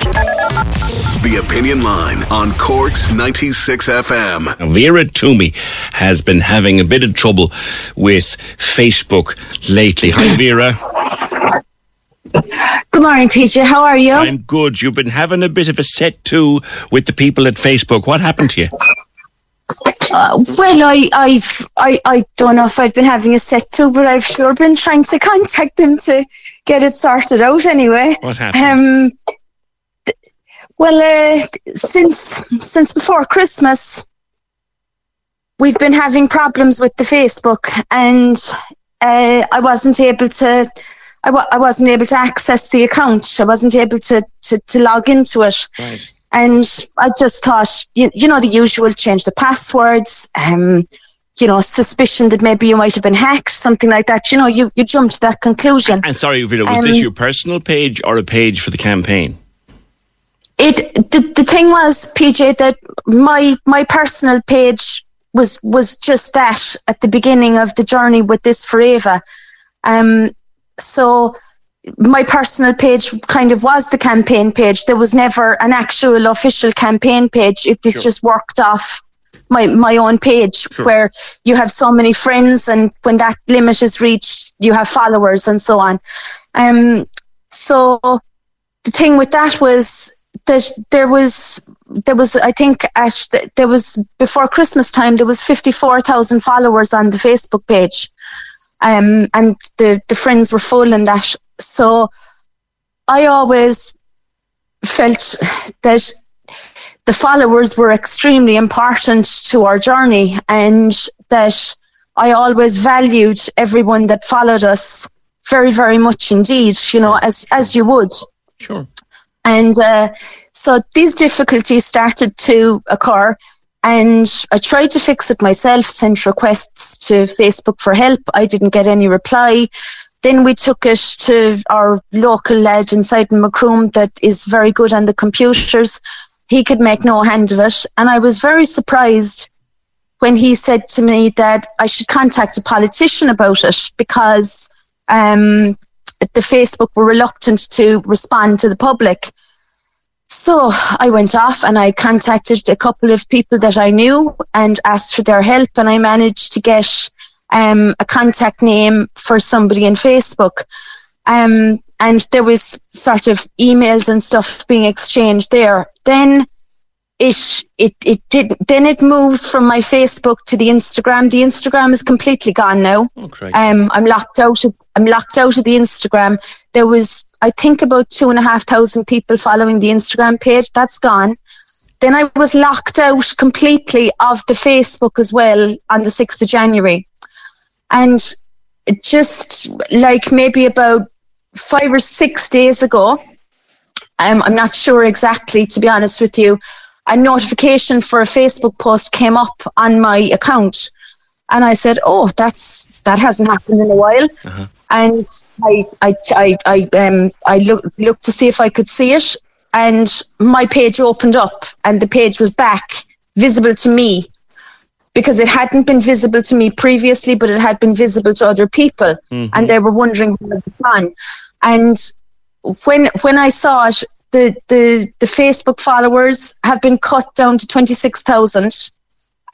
The Opinion Line on Cork's 96 FM. Vera Twomey has been having a bit of trouble with Facebook lately. Hi, Vera. Good morning, PJ. How are you? I'm good. You've been having a bit of a set to with the people at Facebook. What happened to you? Uh, well, I, I've, I, I don't know if I've been having a set to, but I've sure been trying to contact them to get it sorted out. Anyway, What happened? Um, th- well, uh, since since before Christmas, we've been having problems with the Facebook, and uh, I wasn't able to. I, wasn't able to access the account. I wasn't able to, to, to log into it. Right. And I just thought, you, you know, the usual change the passwords, um, you know, suspicion that maybe you might have been hacked, something like that. You know, you, you jumped to that conclusion. And sorry, Vera, was this Um, your personal page or a page for the campaign? It the, the thing was, PJ, that my my personal page was was just that at the beginning of the journey with this forever. Um, so my personal page kind of was the campaign page. There was never an actual official campaign page. It was Sure. just worked off my my own page where you have so many friends and when that limit is reached you have followers and so on. Um so the thing with that was that there was there was I think there was before Christmas time there was fifty four thousand followers on the Facebook page, um, and the the friends were full and that. So I always felt that the followers were extremely important to our journey, and that I always valued everyone that followed us very very much indeed. You know, as as you would. Sure. And uh, so these difficulties started to occur, and I tried to fix it myself, sent requests to Facebook for help. I didn't get any reply. Then we took it to our local lad inside in Macroom that is very good on the computers. He could make no hand of it. And I was very surprised when he said to me that I should contact a politician about it because um, the Facebook were reluctant to respond to the public. So I went off and I contacted a couple of people that I knew and asked for their help, and I managed to get um, a contact name for somebody in Facebook. Um, and there was sort of emails and stuff being exchanged there. Then it it it did then it moved from my Facebook to the Instagram. The Instagram is completely gone now. Oh, great. Um, I'm locked out. Of, I'm locked out of the Instagram. There was, I think, about two and a half thousand people following the Instagram page. That's gone. Then I was locked out completely of the Facebook as well on the sixth of January, and just like maybe about five or six days ago, um, I'm not sure exactly, to be honest with you. A notification for a Facebook post came up on my account, and I said, "Oh, that's that hasn't happened in a while." And I, I, I, I, um, I looked looked to see if I could see it, and my page opened up, and the page was back, visible to me, because it hadn't been visible to me previously, but it had been visible to other people, and they were wondering what had gone. And when when I saw it, the the the Facebook followers have been cut down to twenty six thousand,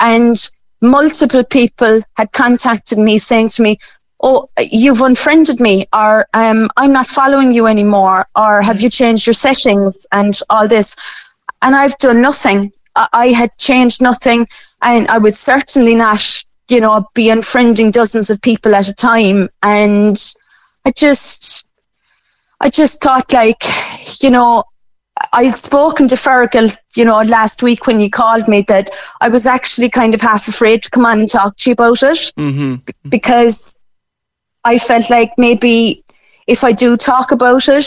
and multiple people had contacted me saying to me, oh, you've unfriended me, or um, I'm not following you anymore, or have you changed your settings and all this? And I've done nothing. I, I had changed nothing, and I would certainly not, you know, be unfriending dozens of people at a time. And I just, I just thought, like, you know, I'd spoken to Fergal, you know, last week when you called me that I was actually kind of half afraid to come on and talk to you about it Mm-hmm. because I felt like maybe if I do talk about it,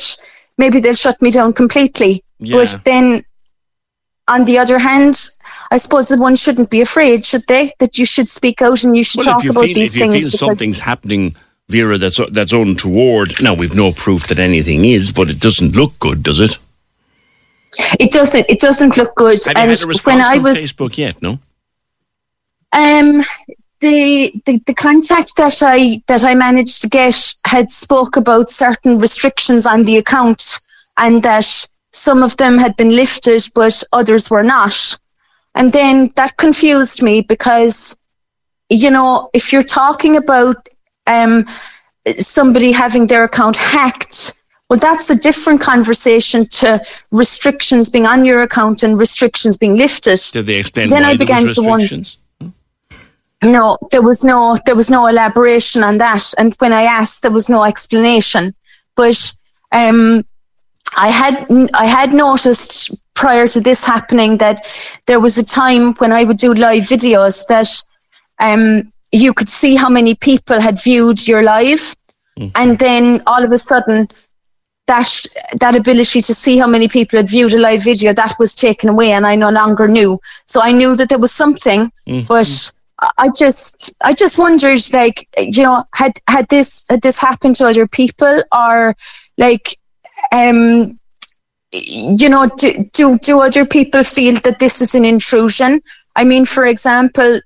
maybe they'll shut me down completely. Yeah. But then, on the other hand, I suppose that one shouldn't be afraid, should they? That you should speak out and you should Well, talk about feel, these if you things. feel something's happening, Vera, that's that's untoward. Now we've no proof that anything is, but it doesn't look good, does it? it doesn't. It doesn't look good. Have you had a response when I from was Facebook yet? No. Um, the, the the contact that I that I managed to get had spoke about certain restrictions on the account, and that some of them had been lifted, but others were not. And then that confused me because, you know, if you're talking about um, somebody having their account hacked, well, that's a different conversation to restrictions being on your account and restrictions being lifted. Did they explain So then I began to wonder. restrictions? No, there was no there was no elaboration on that, and when I asked, there was no explanation. But um, I had I had noticed prior to this happening that there was a time when I would do live videos that um, you could see how many people had viewed your live, and then all of a sudden that that ability to see how many people had viewed a live video that was taken away and I no longer knew. So I knew that there was something, but I just I just wondered like you know had had this had this happened to other people or like um you know do do, do other people feel that this is an intrusion? I mean for example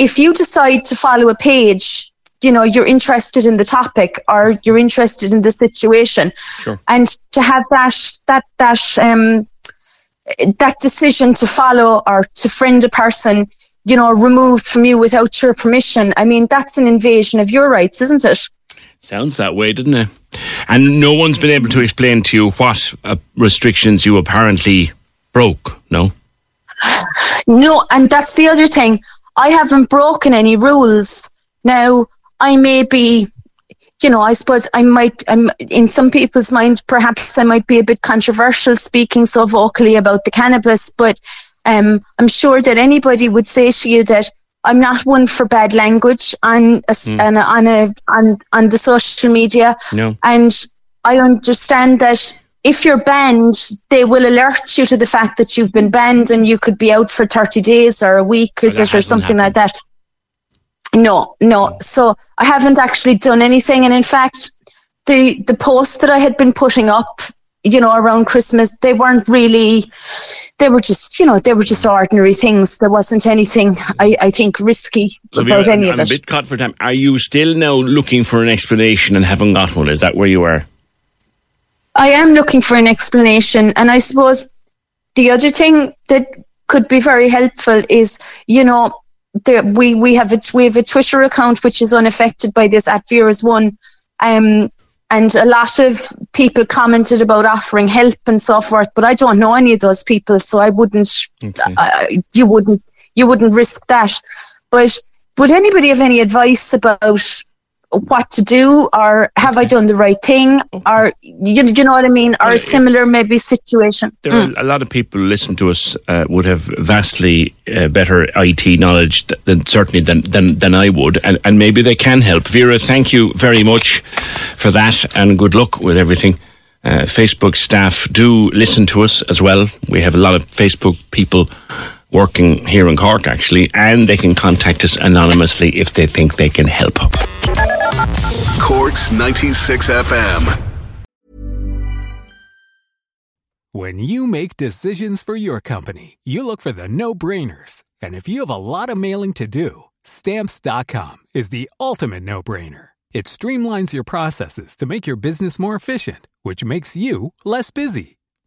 if you decide to follow a page you know you're interested in the topic or you're interested in the situation and to have that that that um that decision to follow or to friend a person you know removed from you without your permission i mean that's an invasion of your rights isn't it Sounds that way, didn't it? And no one's been able to explain to you what uh, restrictions you apparently broke. No. no and that's the other thing i haven't broken any rules. Now i may be you know i suppose i might i'm in some people's mind perhaps i might be a bit controversial speaking so vocally about the cannabis but um, i'm sure that anybody would say to you that i'm not one for bad language on a, s- on, a, on a on on the social media. No. and I understand that if you're banned, they will alert you to the fact that you've been banned and you could be out for 30 days or a week or, or something like that. No, no. Mm. So I haven't actually done anything. And in fact, the, the posts that I had been putting up, you know, around Christmas, they weren't really, they were just, you know, they were just mm. ordinary things. There wasn't anything, I, I think, risky So about any I'm, of I'm it. a bit caught for time. Are you still now looking for an explanation and haven't got one? Is that where you are? I am looking for an explanation, and I suppose the other thing that could be very helpful is, you know, there, we we have a we have a Twitter account which is unaffected by this at Vera's One, um, and a lot of people commented about offering help and so forth. But I don't know any of those people, so I wouldn't. Okay. I you wouldn't you wouldn't risk that. But would anybody have any advice about what to do, or have I done the right thing, or you, you know what I mean, or a similar maybe situation? There are a lot of people who listen to us uh, would have vastly uh, better IT knowledge than certainly than, than, than I would, and, and maybe they can help. Vera, thank you very much for that, and good luck with everything. Uh, Facebook staff do listen to us as well. We have a lot of Facebook people working here in Cork, actually, and they can contact us anonymously if they think they can help. Cork's 96 FM. When you make decisions for your company, you look for the no brainers. And if you have a lot of mailing to do, stamps.com is the ultimate no brainer. It streamlines your processes to make your business more efficient, which makes you less busy.